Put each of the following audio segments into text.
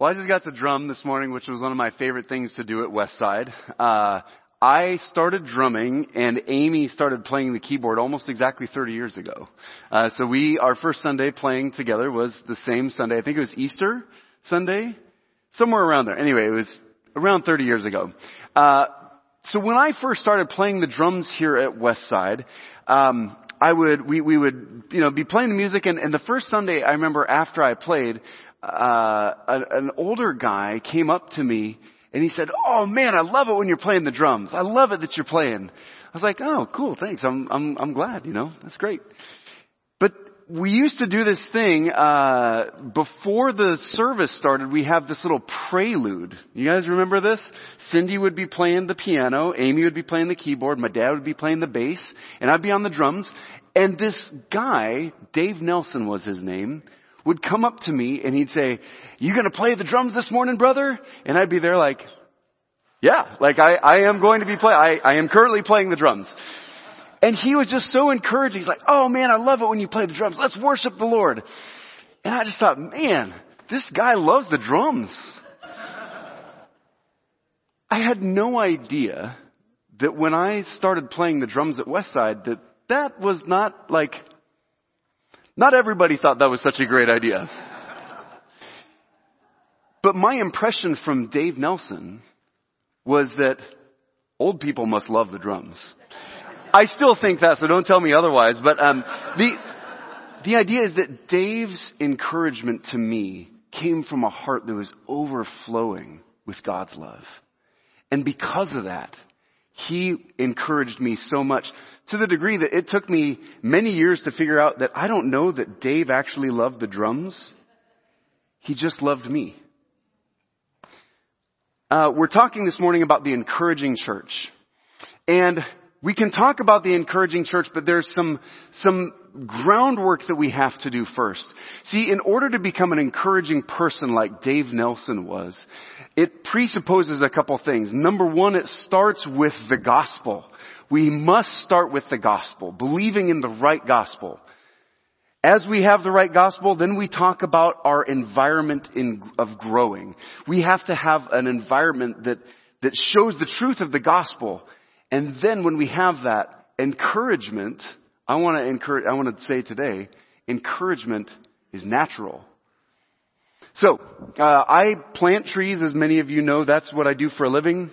Well, I just got to drum this morning, which was one of my favorite things to do at Westside. Uh, I started drumming and Amy started playing the keyboard almost exactly 30 years ago. Uh, so we, our first Sunday playing together was the same Sunday. I think it was Easter Sunday, somewhere around there. Anyway, it was around 30 years ago. Uh, so when I first started playing the drums here at Westside, um, I would, we, we would, you know, be playing the music and, and the first Sunday I remember after I played, uh, an older guy came up to me and he said, "Oh man, I love it when you're playing the drums. I love it that you're playing." I was like, "Oh, cool, thanks. I'm I'm I'm glad. You know, that's great." But we used to do this thing uh, before the service started. We have this little prelude. You guys remember this? Cindy would be playing the piano, Amy would be playing the keyboard, my dad would be playing the bass, and I'd be on the drums. And this guy, Dave Nelson was his name, would come up to me and he'd say, you gonna play the drums this morning, brother? And I'd be there like, yeah, like I, I am going to be play, I, I am currently playing the drums. And he was just so encouraging. He's like, oh man, I love it when you play the drums. Let's worship the Lord. And I just thought, man, this guy loves the drums. I had no idea that when I started playing the drums at Westside that that was not like not everybody thought that was such a great idea. But my impression from Dave Nelson was that old people must love the drums. I still think that, so don't tell me otherwise. But um, the the idea is that Dave's encouragement to me came from a heart that was overflowing with God's love, and because of that, he encouraged me so much to the degree that it took me many years to figure out that I don't know that Dave actually loved the drums. He just loved me. Uh, we're talking this morning about the encouraging church. And we can talk about the encouraging church, but there's some, some groundwork that we have to do first. See, in order to become an encouraging person like Dave Nelson was, it presupposes a couple things. Number one, it starts with the gospel. We must start with the gospel, believing in the right gospel. As we have the right gospel, then we talk about our environment in, of growing. We have to have an environment that, that shows the truth of the gospel and then when we have that encouragement, I want to encourage, I want to say today, encouragement is natural. So, uh, I plant trees, as many of you know. That's what I do for a living.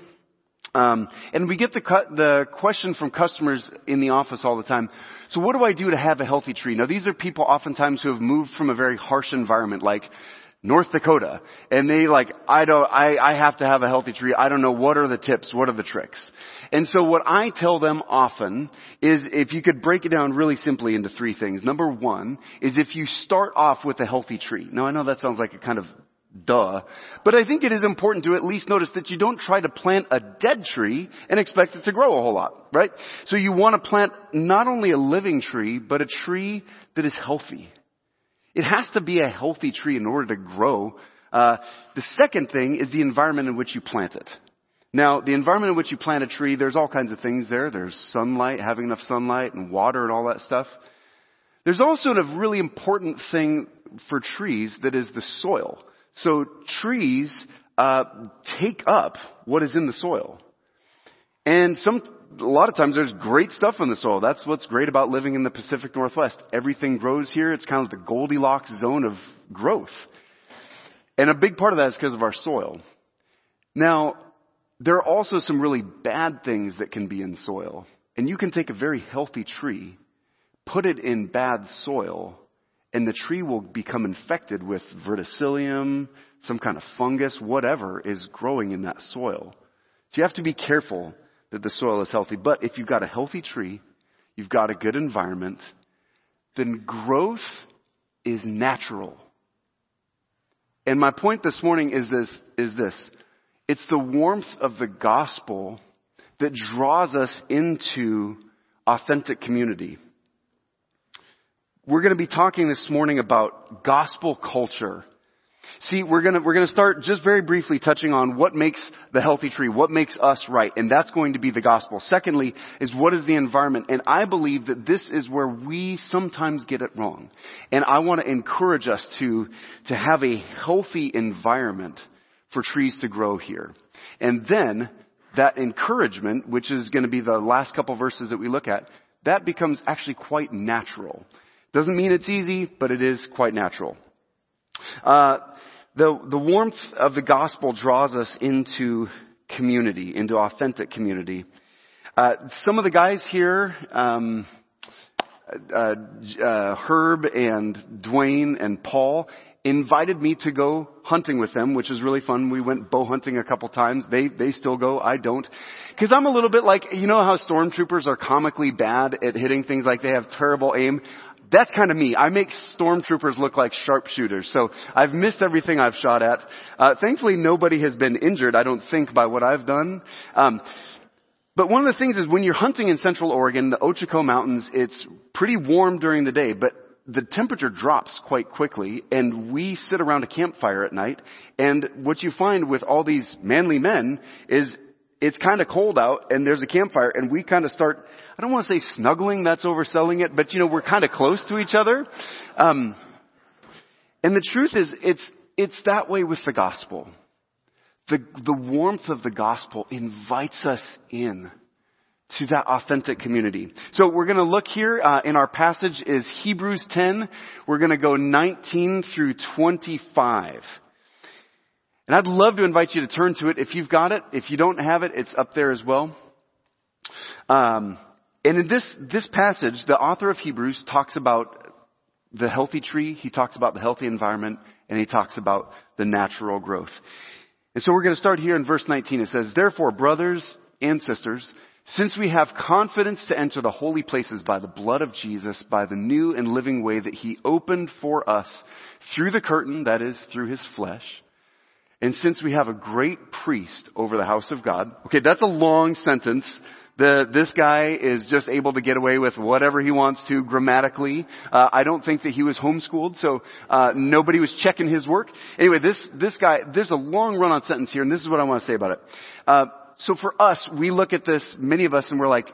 Um, and we get the, the question from customers in the office all the time. So what do I do to have a healthy tree? Now these are people oftentimes who have moved from a very harsh environment like North Dakota. And they like, I don't, I, I have to have a healthy tree. I don't know what are the tips, what are the tricks. And so what I tell them often is if you could break it down really simply into three things. Number one is if you start off with a healthy tree. Now I know that sounds like a kind of duh, but I think it is important to at least notice that you don't try to plant a dead tree and expect it to grow a whole lot, right? So you want to plant not only a living tree, but a tree that is healthy. It has to be a healthy tree in order to grow. Uh, the second thing is the environment in which you plant it. Now, the environment in which you plant a tree, there's all kinds of things there. There's sunlight, having enough sunlight and water and all that stuff. There's also a really important thing for trees that is the soil. So trees uh, take up what is in the soil. And some, a lot of times there's great stuff in the soil. That's what's great about living in the Pacific Northwest. Everything grows here. It's kind of the Goldilocks zone of growth. And a big part of that is because of our soil. Now, there are also some really bad things that can be in soil. And you can take a very healthy tree, put it in bad soil, and the tree will become infected with verticillium, some kind of fungus, whatever is growing in that soil. So you have to be careful that the soil is healthy. But if you've got a healthy tree, you've got a good environment, then growth is natural. And my point this morning is this, is this. It's the warmth of the gospel that draws us into authentic community. We're going to be talking this morning about gospel culture. See, we're gonna, we're gonna start just very briefly touching on what makes the healthy tree, what makes us right, and that's going to be the gospel. Secondly, is what is the environment, and I believe that this is where we sometimes get it wrong. And I want to encourage us to, to have a healthy environment for trees to grow here. And then, that encouragement, which is to be the last couple verses that we look at, that becomes actually quite natural. Doesn't mean it's easy, but it is quite natural. Uh, the, the warmth of the gospel draws us into community, into authentic community. Uh, some of the guys here, um, uh, uh, Herb and Dwayne and Paul, invited me to go hunting with them, which is really fun. We went bow hunting a couple times. They, they still go. I don't. Cause I'm a little bit like, you know how stormtroopers are comically bad at hitting things like they have terrible aim? That's kind of me. I make stormtroopers look like sharpshooters. So I've missed everything I've shot at. Uh, thankfully nobody has been injured, I don't think, by what I've done. Um, but one of the things is when you're hunting in central Oregon, the Ochoco Mountains, it's pretty warm during the day, but the temperature drops quite quickly and we sit around a campfire at night and what you find with all these manly men is it's kind of cold out and there's a campfire and we kind of start, I don't want to say snuggling, that's overselling it, but you know, we're kind of close to each other. Um, and the truth is, it's, it's that way with the gospel. The, the warmth of the gospel invites us in to that authentic community. So we're going to look here uh, in our passage is Hebrews 10. We're going to go 19 through 25. And I'd love to invite you to turn to it if you've got it. If you don't have it, it's up there as well. Um, and in this this passage, the author of Hebrews talks about the healthy tree. He talks about the healthy environment, and he talks about the natural growth. And so we're going to start here in verse 19. It says, "Therefore, brothers and sisters." Since we have confidence to enter the holy places by the blood of Jesus, by the new and living way that he opened for us through the curtain, that is, through his flesh, and since we have a great priest over the house of God, okay, that's a long sentence. The, this guy is just able to get away with whatever he wants to grammatically. Uh, I don't think that he was homeschooled, so uh, nobody was checking his work. Anyway, this this guy, there's a long run-on sentence here, and this is what I want to say about it. Uh, so for us, we look at this, many of us, and we're like,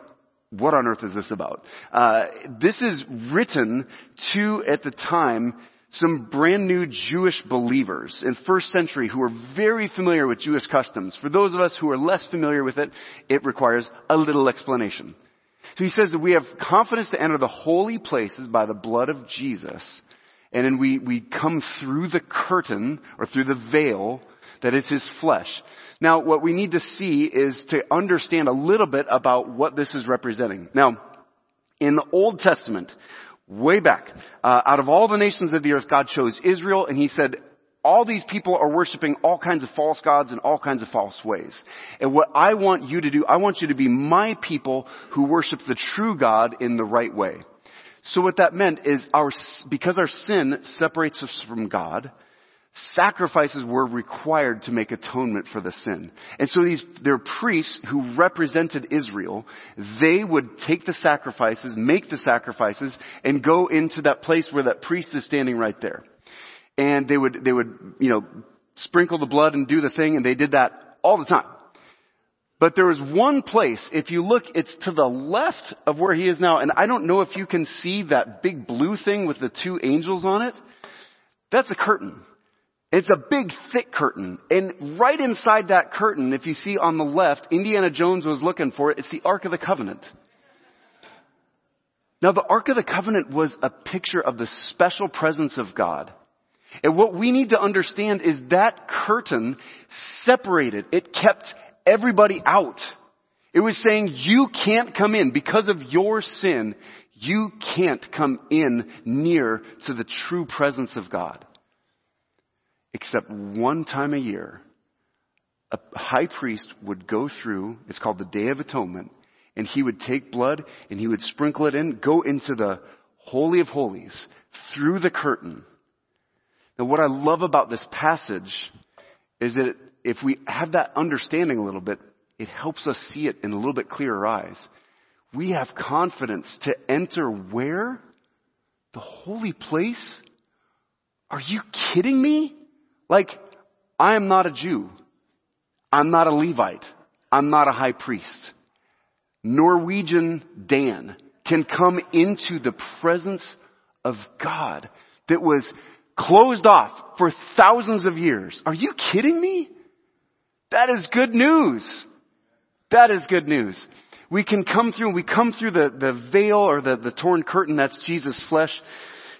what on earth is this about? Uh, this is written to, at the time, some brand new Jewish believers in first century who are very familiar with Jewish customs. For those of us who are less familiar with it, it requires a little explanation. So he says that we have confidence to enter the holy places by the blood of Jesus. And then we, we come through the curtain or through the veil that is his flesh. Now, what we need to see is to understand a little bit about what this is representing. Now, in the Old Testament, way back, uh, out of all the nations of the earth, God chose Israel, and He said, all these people are worshiping all kinds of false gods in all kinds of false ways. And what I want you to do, I want you to be my people who worship the true God in the right way. So what that meant is our, because our sin separates us from God, sacrifices were required to make atonement for the sin. And so these, their priests who represented Israel, they would take the sacrifices, make the sacrifices, and go into that place where that priest is standing right there. And they would, they would, you know, sprinkle the blood and do the thing, and they did that all the time. But there was one place, if you look, it's to the left of where he is now, and I don't know if you can see that big blue thing with the two angels on it. That's a curtain. It's a big thick curtain. And right inside that curtain, if you see on the left, Indiana Jones was looking for it, it's the Ark of the Covenant. Now the Ark of the Covenant was a picture of the special presence of God. And what we need to understand is that curtain separated. It kept everybody out. It was saying you can't come in because of your sin. You can't come in near to the true presence of God except one time a year, a high priest would go through, it's called the Day of Atonement, and he would take blood and he would sprinkle it in, go into the Holy of Holies through the curtain. Now what I love about this passage is that if we have that understanding a little bit, it helps us see it in a little bit clearer eyes. We have confidence to enter where? The holy place? Are you kidding me? Like, I am not a Jew. I'm not a Levite. I'm not a high priest. Norwegian Dan can come into the presence of God that was closed off for thousands of years. Are you kidding me? That is good news. That is good news. We can come through, we come through the, the veil or the, the torn curtain, that's Jesus' flesh.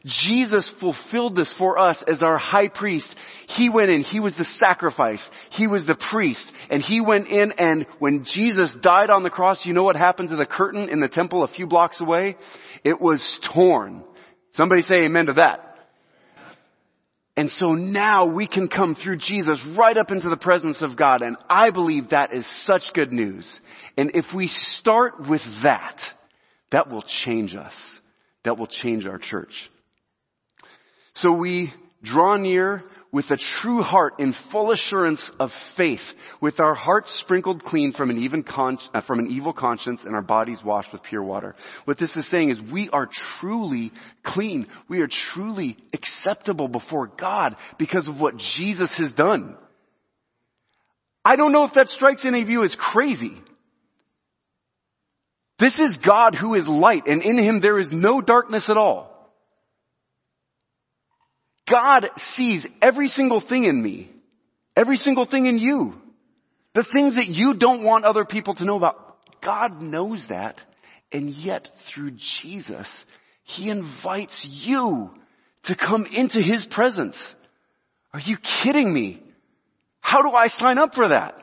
Jesus fulfilled this for us as our high priest. He went in, he was the sacrifice, he was the priest, and he went in and when Jesus died on the cross, you know what happened to the curtain in the temple a few blocks away? It was torn. Somebody say amen to that. And so now we can come through Jesus right up into the presence of God. And I believe that is such good news. And if we start with that, that will change us. That will change our church. So we draw near with a true heart in full assurance of faith, with our hearts sprinkled clean from an, con- uh, from an evil conscience and our bodies washed with pure water. What this is saying is we are truly clean. We are truly acceptable before God because of what Jesus has done. I don't know if that strikes any of you as crazy. This is God who is light and in him there is no darkness at all. God sees every single thing in me, every single thing in you. The things that you don't want other people to know about. God knows that. And yet through Jesus, He invites you to come into His presence. Are you kidding me? How do I sign up for that?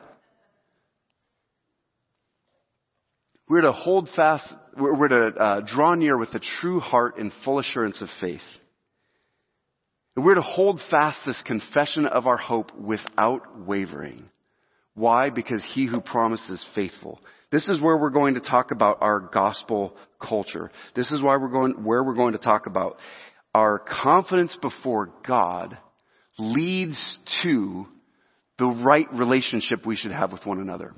We're to hold fast, we're to uh, draw near with a true heart and full assurance of faith. And we're to hold fast this confession of our hope without wavering. Why? Because he who promises faithful. This is where we're going to talk about our gospel culture. This is why we're going, where we're going to talk about our confidence before God leads to the right relationship we should have with one another.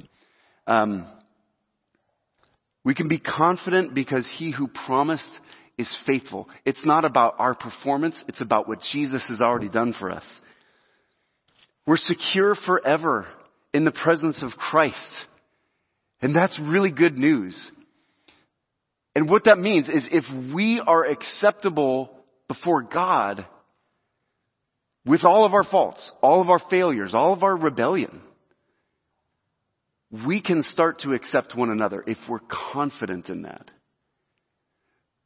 Um, we can be confident because he who promised is faithful. It's not about our performance, it's about what Jesus has already done for us. We're secure forever in the presence of Christ. And that's really good news. And what that means is if we are acceptable before God with all of our faults, all of our failures, all of our rebellion, we can start to accept one another if we're confident in that.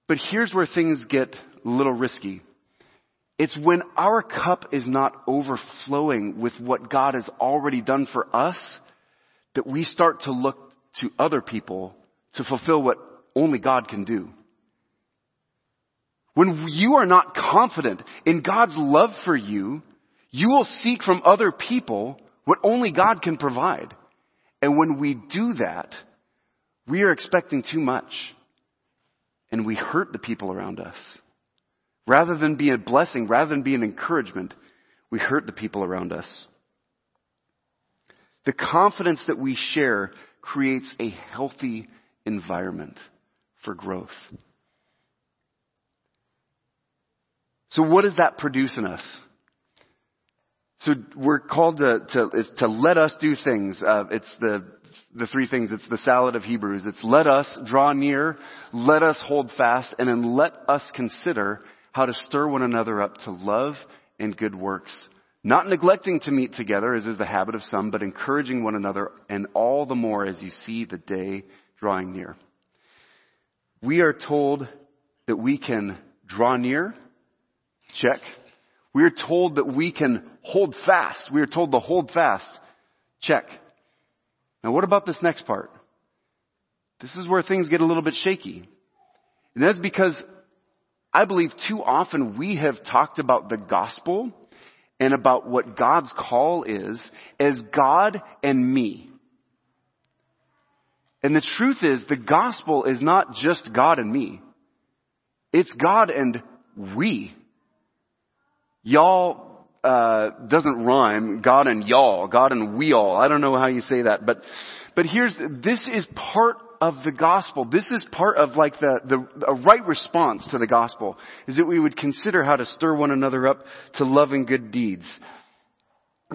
But here's where things get a little risky. It's when our cup is not overflowing with what God has already done for us that we start to look to other people to fulfill what only God can do. When you are not confident in God's love for you, you will seek from other people what only God can provide. And when we do that, we are expecting too much and we hurt the people around us. Rather than be a blessing, rather than be an encouragement, we hurt the people around us. The confidence that we share creates a healthy environment for growth. So what does that produce in us? So we're called to, to, to let us do things. Uh, it's the the three things. It's the salad of Hebrews. It's let us draw near, let us hold fast, and then let us consider how to stir one another up to love and good works. Not neglecting to meet together, as is the habit of some, but encouraging one another, and all the more as you see the day drawing near. We are told that we can draw near. Check. We are told that we can hold fast. We are told to hold fast. Check. Now what about this next part? This is where things get a little bit shaky. And that's because I believe too often we have talked about the gospel and about what God's call is as God and me. And the truth is the gospel is not just God and me. It's God and we. Y'all uh, doesn't rhyme. God and y'all, God and we all. I don't know how you say that, but but here's this is part of the gospel. This is part of like the the a right response to the gospel is that we would consider how to stir one another up to love and good deeds.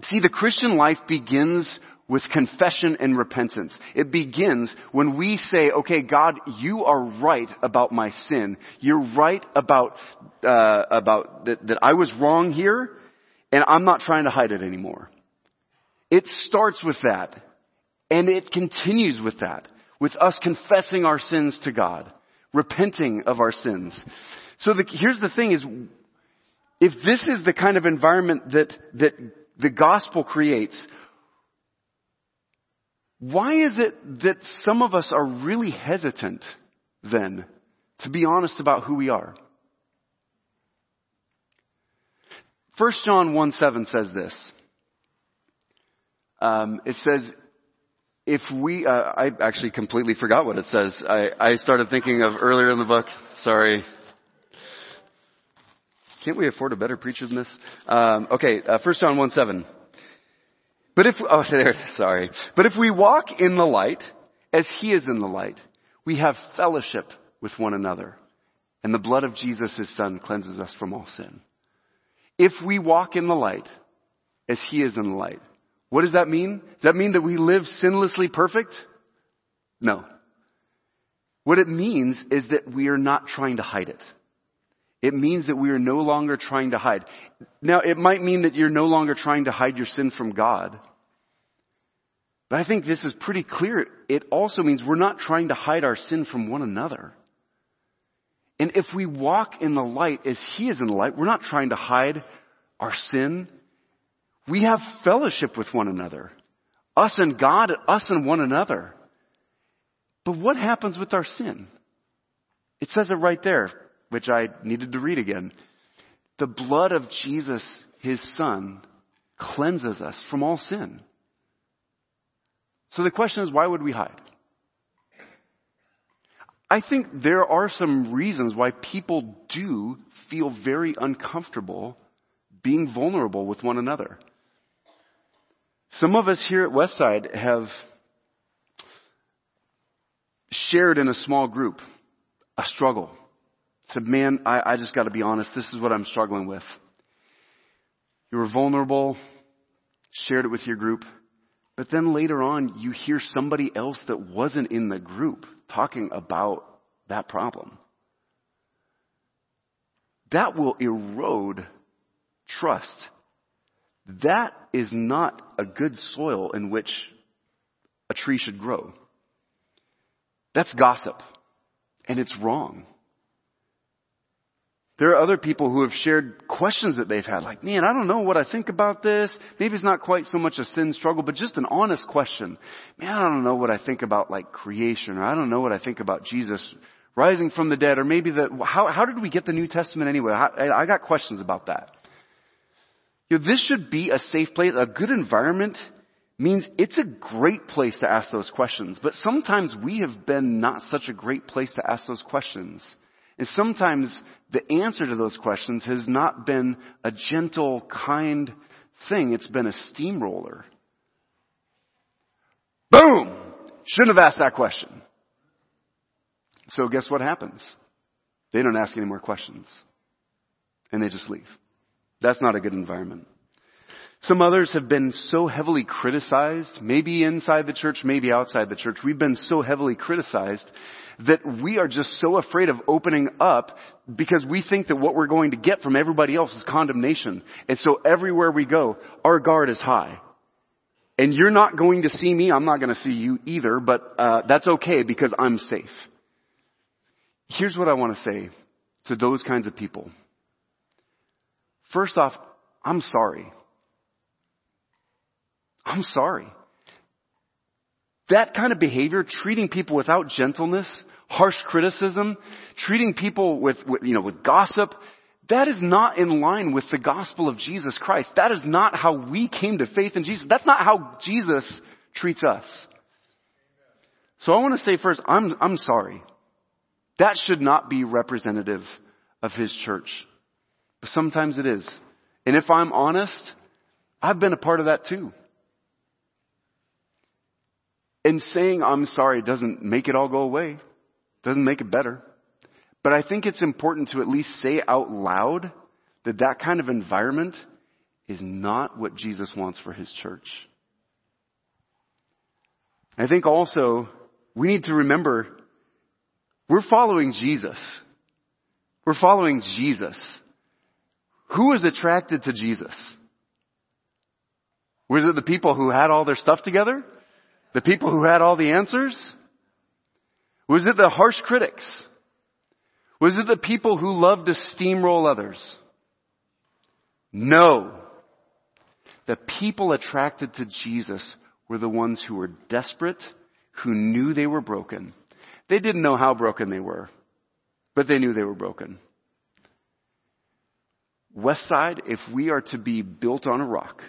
See, the Christian life begins with confession and repentance. It begins when we say, okay, God, you are right about my sin. You're right about, uh, about that, that I was wrong here and I'm not trying to hide it anymore. It starts with that and it continues with that, with us confessing our sins to God, repenting of our sins. So the, here's the thing is, if this is the kind of environment that, that the gospel creates, why is it that some of us are really hesitant then to be honest about who we are? 1 John 1 7 says this. Um, it says, if we, uh, I actually completely forgot what it says. I, I started thinking of earlier in the book. Sorry. Can't we afford a better preacher than this? Um, okay, uh, 1 John 1 7. But if, oh, there, sorry. But if we walk in the light, as he is in the light, we have fellowship with one another. And the blood of Jesus, his son, cleanses us from all sin. If we walk in the light, as he is in the light, what does that mean? Does that mean that we live sinlessly perfect? No. What it means is that we are not trying to hide it. It means that we are no longer trying to hide. Now, it might mean that you're no longer trying to hide your sin from God. But I think this is pretty clear. It also means we're not trying to hide our sin from one another. And if we walk in the light as He is in the light, we're not trying to hide our sin. We have fellowship with one another. Us and God, us and one another. But what happens with our sin? It says it right there which I needed to read again. The blood of Jesus, his son, cleanses us from all sin. So the question is, why would we hide? I think there are some reasons why people do feel very uncomfortable being vulnerable with one another. Some of us here at Westside have shared in a small group a struggle said, man, I, I just got to be honest. This is what I'm struggling with. You were vulnerable, shared it with your group, but then later on you hear somebody else that wasn't in the group talking about that problem. That will erode trust. That is not a good soil in which a tree should grow. That's gossip. And it's wrong. There are other people who have shared questions that they've had, like, man, I don't know what I think about this. Maybe it's not quite so much a sin struggle, but just an honest question. Man, I don't know what I think about like creation, or I don't know what I think about Jesus rising from the dead, or maybe the, how, how did we get the New Testament anyway? I, I got questions about that. You know, this should be a safe place. A good environment means it's a great place to ask those questions, but sometimes we have been not such a great place to ask those questions. And sometimes the answer to those questions has not been a gentle, kind thing. It's been a steamroller. Boom! Shouldn't have asked that question. So guess what happens? They don't ask any more questions. And they just leave. That's not a good environment. Some others have been so heavily criticized, maybe inside the church, maybe outside the church. We've been so heavily criticized that we are just so afraid of opening up because we think that what we're going to get from everybody else is condemnation. And so everywhere we go, our guard is high. And you're not going to see me, I'm not going to see you either, but uh, that's okay because I'm safe. Here's what I want to say to those kinds of people. First off, I'm sorry. I'm sorry. That kind of behavior, treating people without gentleness, harsh criticism, treating people with, with, you know, with gossip, that is not in line with the gospel of Jesus Christ. That is not how we came to faith in Jesus. That's not how Jesus treats us. So I want to say first, I'm, I'm sorry. That should not be representative of His church. But sometimes it is. And if I'm honest, I've been a part of that too. And saying I'm sorry doesn't make it all go away. Doesn't make it better. But I think it's important to at least say out loud that that kind of environment is not what Jesus wants for his church. I think also we need to remember we're following Jesus. We're following Jesus. Who is attracted to Jesus? Was it the people who had all their stuff together? The people who had all the answers? Was it the harsh critics? Was it the people who loved to steamroll others? No. The people attracted to Jesus were the ones who were desperate, who knew they were broken. They didn't know how broken they were, but they knew they were broken. Westside, if we are to be built on a rock,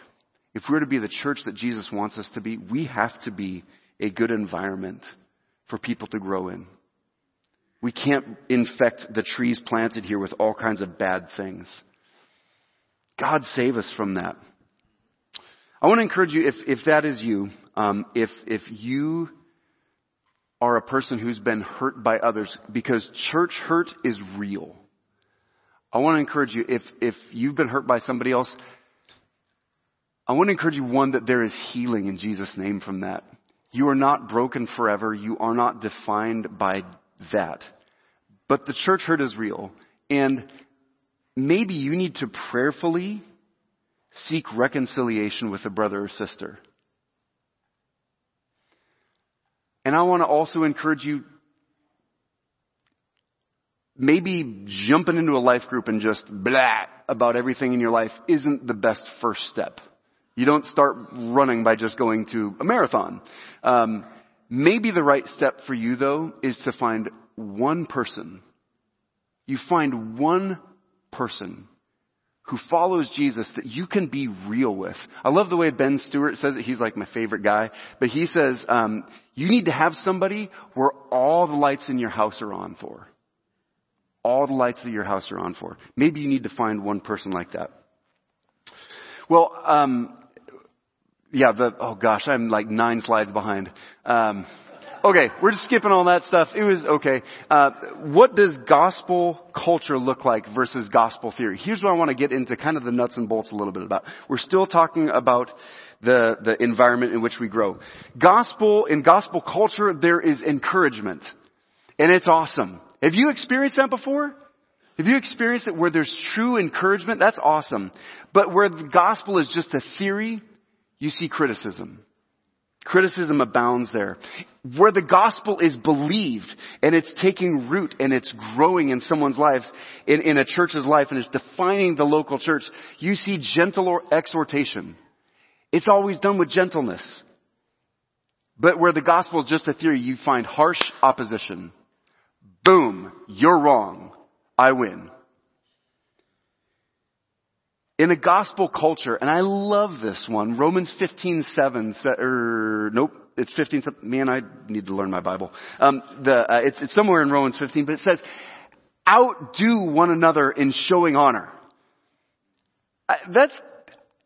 if we're to be the church that Jesus wants us to be, we have to be a good environment for people to grow in. We can't infect the trees planted here with all kinds of bad things. God save us from that. I want to encourage you, if, if that is you, um, if, if you are a person who's been hurt by others, because church hurt is real. I want to encourage you, if, if you've been hurt by somebody else, I want to encourage you, one, that there is healing in Jesus' name from that. You are not broken forever. You are not defined by that. But the church hurt is real. And maybe you need to prayerfully seek reconciliation with a brother or sister. And I want to also encourage you maybe jumping into a life group and just blah about everything in your life isn't the best first step. You don't start running by just going to a marathon. Um, maybe the right step for you though is to find one person. You find one person who follows Jesus that you can be real with. I love the way Ben Stewart says it. He's like my favorite guy. But he says, um, you need to have somebody where all the lights in your house are on for. All the lights of your house are on for. Maybe you need to find one person like that. Well, um, yeah, the, oh gosh, I'm like nine slides behind. Um, Okay, we're just skipping all that stuff. It was okay. Uh, what does gospel culture look like versus gospel theory? Here's what I want to get into kind of the nuts and bolts a little bit about. We're still talking about the, the environment in which we grow. Gospel, in gospel culture, there is encouragement. And it's awesome. Have you experienced that before? Have you experienced it where there's true encouragement? That's awesome. But where the gospel is just a theory, you see criticism. Criticism abounds there. Where the gospel is believed and it's taking root and it's growing in someone's lives, in, in a church's life and it's defining the local church, you see gentle exhortation. It's always done with gentleness. But where the gospel is just a theory, you find harsh opposition. Boom, you're wrong. I win in a gospel culture, and I love this one, Romans 15, 7, or, nope, it's 15, man, I need to learn my Bible. Um, the, uh, it's, it's somewhere in Romans 15, but it says, outdo one another in showing honor. That's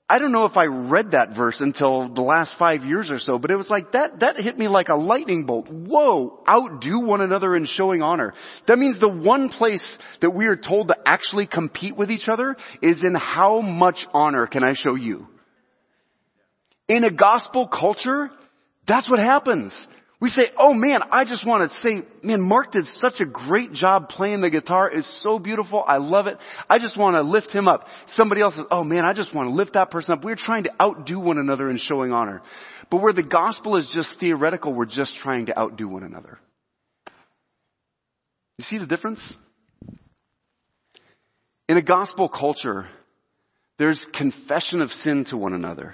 I don't know if I read that verse until the last five years or so, but it was like that, that hit me like a lightning bolt. Whoa, outdo one another in showing honor. That means the one place that we are told to actually compete with each other is in how much honor can I show you. In a gospel culture, that's what happens. We say, oh man, I just want to say, man, Mark did such a great job playing the guitar. It's so beautiful. I love it. I just want to lift him up. Somebody else says, oh man, I just want to lift that person up. We're trying to outdo one another in showing honor. But where the gospel is just theoretical, we're just trying to outdo one another. You see the difference? In a gospel culture, there's confession of sin to one another.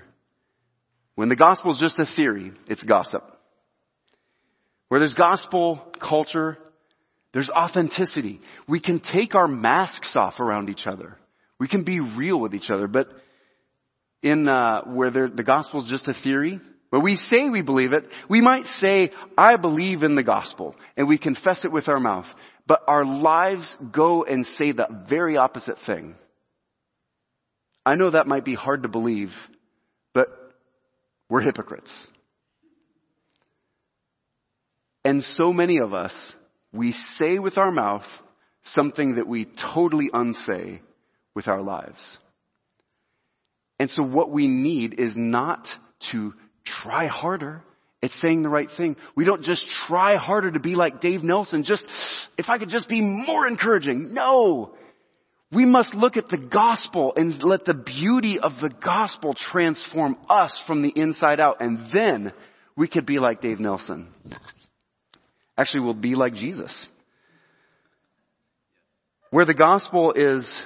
When the gospel is just a theory, it's gossip. Where there's gospel culture, there's authenticity. We can take our masks off around each other. We can be real with each other. But in uh, where the gospel is just a theory, where we say we believe it, we might say, "I believe in the gospel," and we confess it with our mouth. But our lives go and say the very opposite thing. I know that might be hard to believe, but we're hypocrites. And so many of us, we say with our mouth something that we totally unsay with our lives. And so what we need is not to try harder. It's saying the right thing. We don't just try harder to be like Dave Nelson, just, if I could just be more encouraging. No! We must look at the gospel and let the beauty of the gospel transform us from the inside out, and then we could be like Dave Nelson. Actually, we'll be like Jesus. Where the gospel is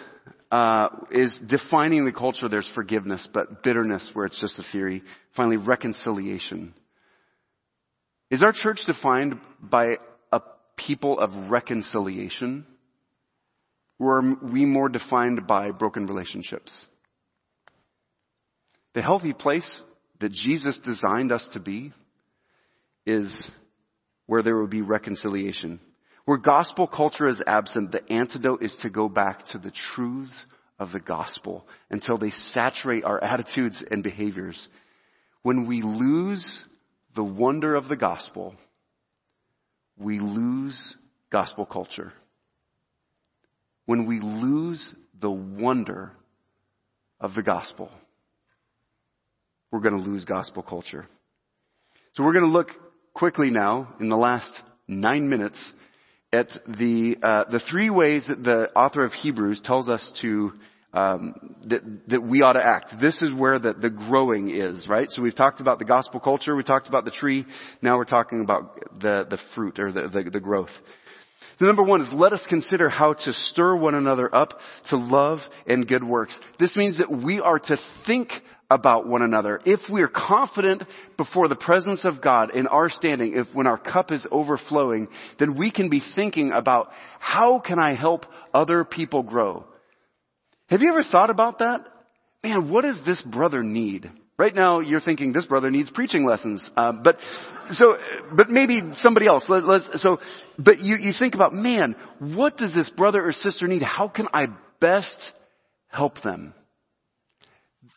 uh, is defining the culture. There's forgiveness, but bitterness, where it's just a theory. Finally, reconciliation. Is our church defined by a people of reconciliation? Or are we more defined by broken relationships? The healthy place that Jesus designed us to be is where there will be reconciliation. Where gospel culture is absent, the antidote is to go back to the truths of the gospel until they saturate our attitudes and behaviors. When we lose the wonder of the gospel, we lose gospel culture. When we lose the wonder of the gospel, we're going to lose gospel culture. So we're going to look quickly now in the last nine minutes at the uh, the three ways that the author of Hebrews tells us to um, that that we ought to act. This is where the the growing is, right? So we've talked about the gospel culture, we talked about the tree. Now we're talking about the the fruit or the the, the growth. The number one is let us consider how to stir one another up to love and good works. This means that we are to think about one another. If we are confident before the presence of God in our standing, if when our cup is overflowing, then we can be thinking about how can I help other people grow? Have you ever thought about that? Man, what does this brother need? Right now, you're thinking this brother needs preaching lessons, uh, but so, but maybe somebody else. Let, us so, but you you think about, man, what does this brother or sister need? How can I best help them?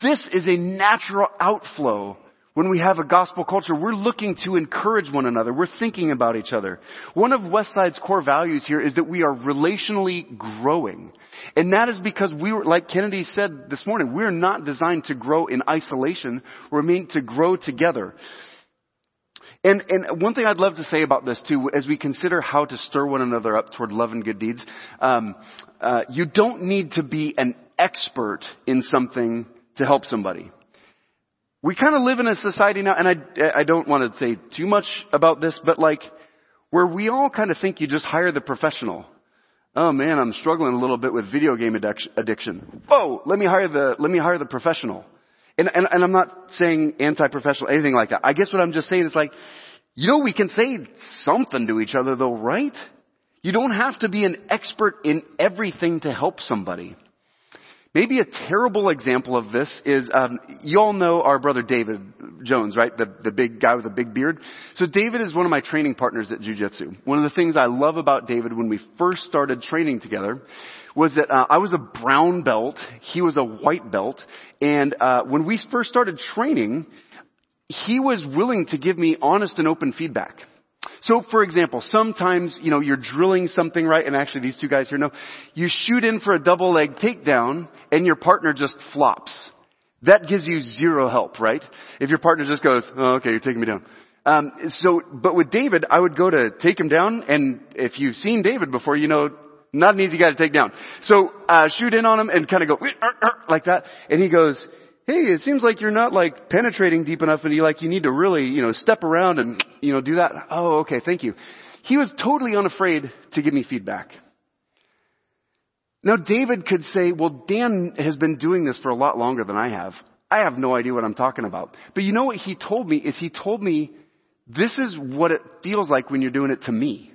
This is a natural outflow when we have a gospel culture. We're looking to encourage one another. We're thinking about each other. One of Westside's core values here is that we are relationally growing. And that is because we were, like Kennedy said this morning, we're not designed to grow in isolation. We're meant to grow together. And, and one thing I'd love to say about this too, as we consider how to stir one another up toward love and good deeds, um, uh, you don't need to be an expert in something to help somebody. We kind of live in a society now, and I, I don't want to say too much about this, but like, where we all kind of think you just hire the professional. Oh man, I'm struggling a little bit with video game addiction. Whoa, let me hire the, let me hire the professional. And, and, and I'm not saying anti-professional, anything like that. I guess what I'm just saying is like, you know, we can say something to each other though, right? You don't have to be an expert in everything to help somebody. Maybe a terrible example of this is, um, you all know our brother David Jones, right? The, the big guy with the big beard. So David is one of my training partners at Jiu-Jitsu. One of the things I love about David when we first started training together was that uh, I was a brown belt, he was a white belt, and uh, when we first started training, he was willing to give me honest and open feedback. So for example, sometimes, you know, you're drilling something right, and actually these two guys here know, you shoot in for a double leg takedown, and your partner just flops. That gives you zero help, right? If your partner just goes, oh, okay, you're taking me down. Um, so, but with David, I would go to take him down, and if you've seen David before, you know, not an easy guy to take down. So, uh, shoot in on him and kind of go, like that, and he goes, hey, it seems like you're not like penetrating deep enough and you like, you need to really, you know, step around and, you know, do that. Oh, okay, thank you. He was totally unafraid to give me feedback. Now David could say, well, Dan has been doing this for a lot longer than I have. I have no idea what I'm talking about. But you know what he told me is he told me this is what it feels like when you're doing it to me.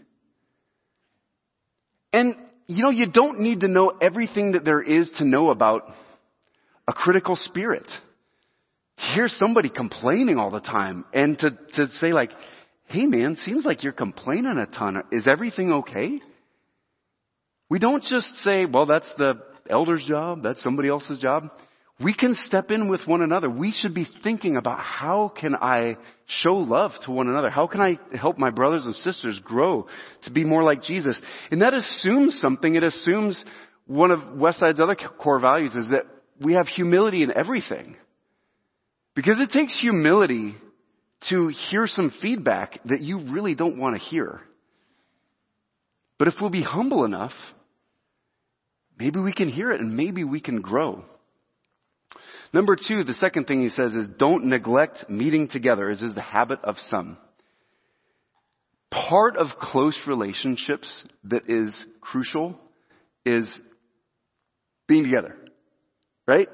And you know, you don't need to know everything that there is to know about a critical spirit. To hear somebody complaining all the time and to, to say like, hey man, seems like you're complaining a ton. Is everything okay? We don't just say, well, that's the elder's job, that's somebody else's job. We can step in with one another. We should be thinking about how can I show love to one another? How can I help my brothers and sisters grow to be more like Jesus? And that assumes something. It assumes one of Westside's other core values is that we have humility in everything. Because it takes humility to hear some feedback that you really don't want to hear. But if we'll be humble enough, maybe we can hear it and maybe we can grow. Number two, the second thing he says is don't neglect meeting together, as is the habit of some. Part of close relationships that is crucial is being together. Right?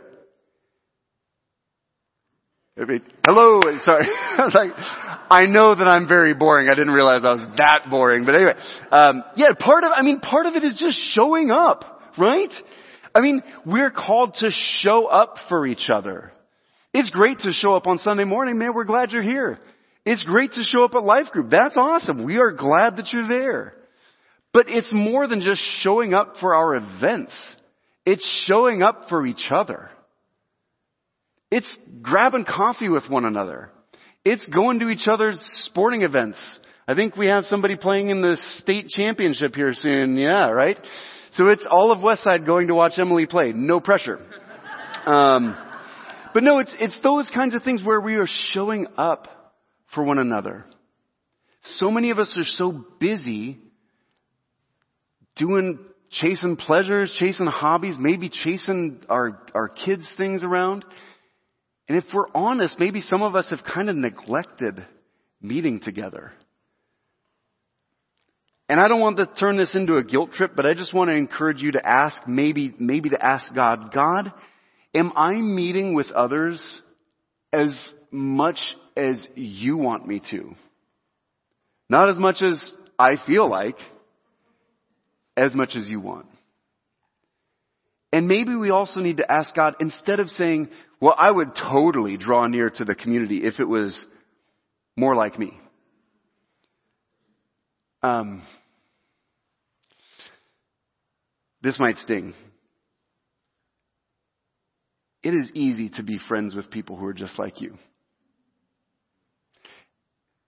Hello, sorry. I was like, I know that I'm very boring. I didn't realize I was that boring. But anyway, um, yeah, part of, I mean, part of it is just showing up, right? I mean, we're called to show up for each other. It's great to show up on Sunday morning, man. We're glad you're here. It's great to show up at Life Group. That's awesome. We are glad that you're there. But it's more than just showing up for our events. It's showing up for each other. It's grabbing coffee with one another. It's going to each other's sporting events. I think we have somebody playing in the state championship here soon. Yeah, right? So it's all of Westside going to watch Emily play. No pressure. Um, but no, it's, it's those kinds of things where we are showing up for one another. So many of us are so busy doing, chasing pleasures, chasing hobbies, maybe chasing our, our kids' things around. And if we're honest, maybe some of us have kind of neglected meeting together. And I don't want to turn this into a guilt trip, but I just want to encourage you to ask, maybe, maybe to ask God, God, am I meeting with others as much as you want me to? Not as much as I feel like, as much as you want. And maybe we also need to ask God, instead of saying, well, I would totally draw near to the community if it was more like me. Um, this might sting. It is easy to be friends with people who are just like you.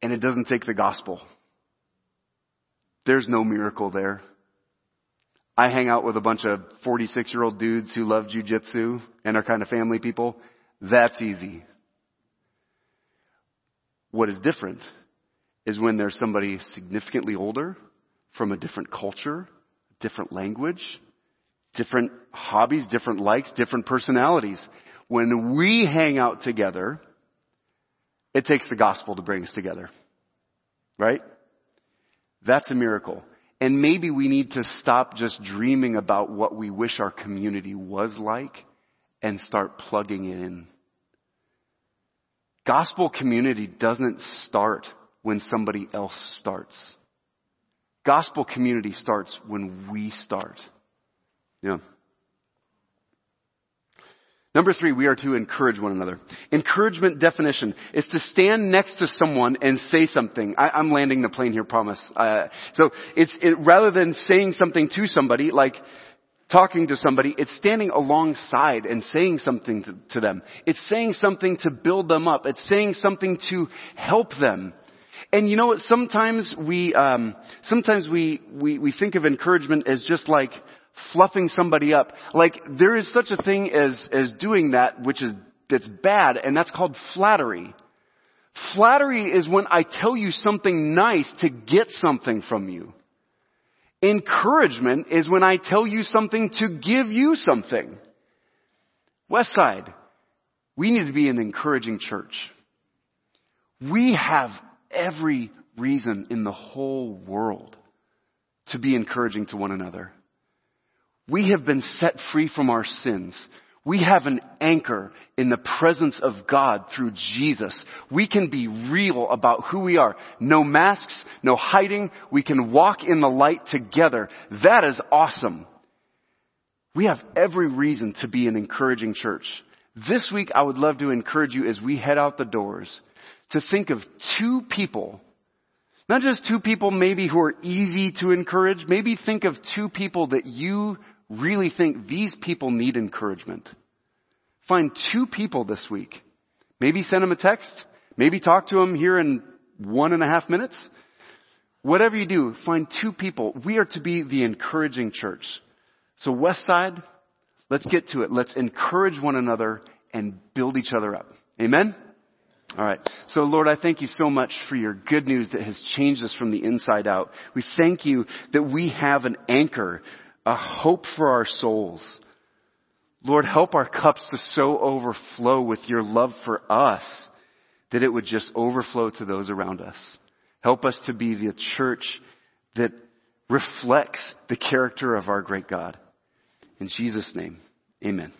And it doesn't take the gospel. There's no miracle there. I hang out with a bunch of 46 year old dudes who love jujitsu and are kind of family people. That's easy. What is different is when there's somebody significantly older from a different culture, different language, different hobbies, different likes, different personalities. When we hang out together, it takes the gospel to bring us together. Right? That's a miracle. And maybe we need to stop just dreaming about what we wish our community was like and start plugging it in. Gospel community doesn't start when somebody else starts. Gospel community starts when we start. Yeah. Number three, we are to encourage one another. Encouragement definition is to stand next to someone and say something. I, am landing the plane here, promise. Uh, so it's it, rather than saying something to somebody, like talking to somebody, it's standing alongside and saying something to, to them. It's saying something to build them up. It's saying something to help them. And you know what? Sometimes we, um, sometimes we, we, we think of encouragement as just like fluffing somebody up. Like there is such a thing as, as doing that, which is, that's bad, and that's called flattery. Flattery is when I tell you something nice to get something from you. Encouragement is when I tell you something to give you something. Westside, we need to be an encouraging church. We have every reason in the whole world to be encouraging to one another. We have been set free from our sins. We have an anchor in the presence of God through Jesus. We can be real about who we are. No masks, no hiding. We can walk in the light together. That is awesome. We have every reason to be an encouraging church. This week I would love to encourage you as we head out the doors to think of two people not just two people maybe who are easy to encourage. Maybe think of two people that you really think these people need encouragement, find two people this week. Maybe send them a text. Maybe talk to them here in one and a half minutes. Whatever you do, find two people. We are to be the encouraging church. So West Side, Let's get to it. Let's encourage one another and build each other up. Amen? All right. So Lord, I thank you so much for your good news that has changed us from the inside out. We thank you that we have an anchor, a hope for our souls. Lord, help our cups to so overflow with your love for us that it would just overflow to those around us. Help us to be the church that reflects the character of our great God. In Jesus' name, amen.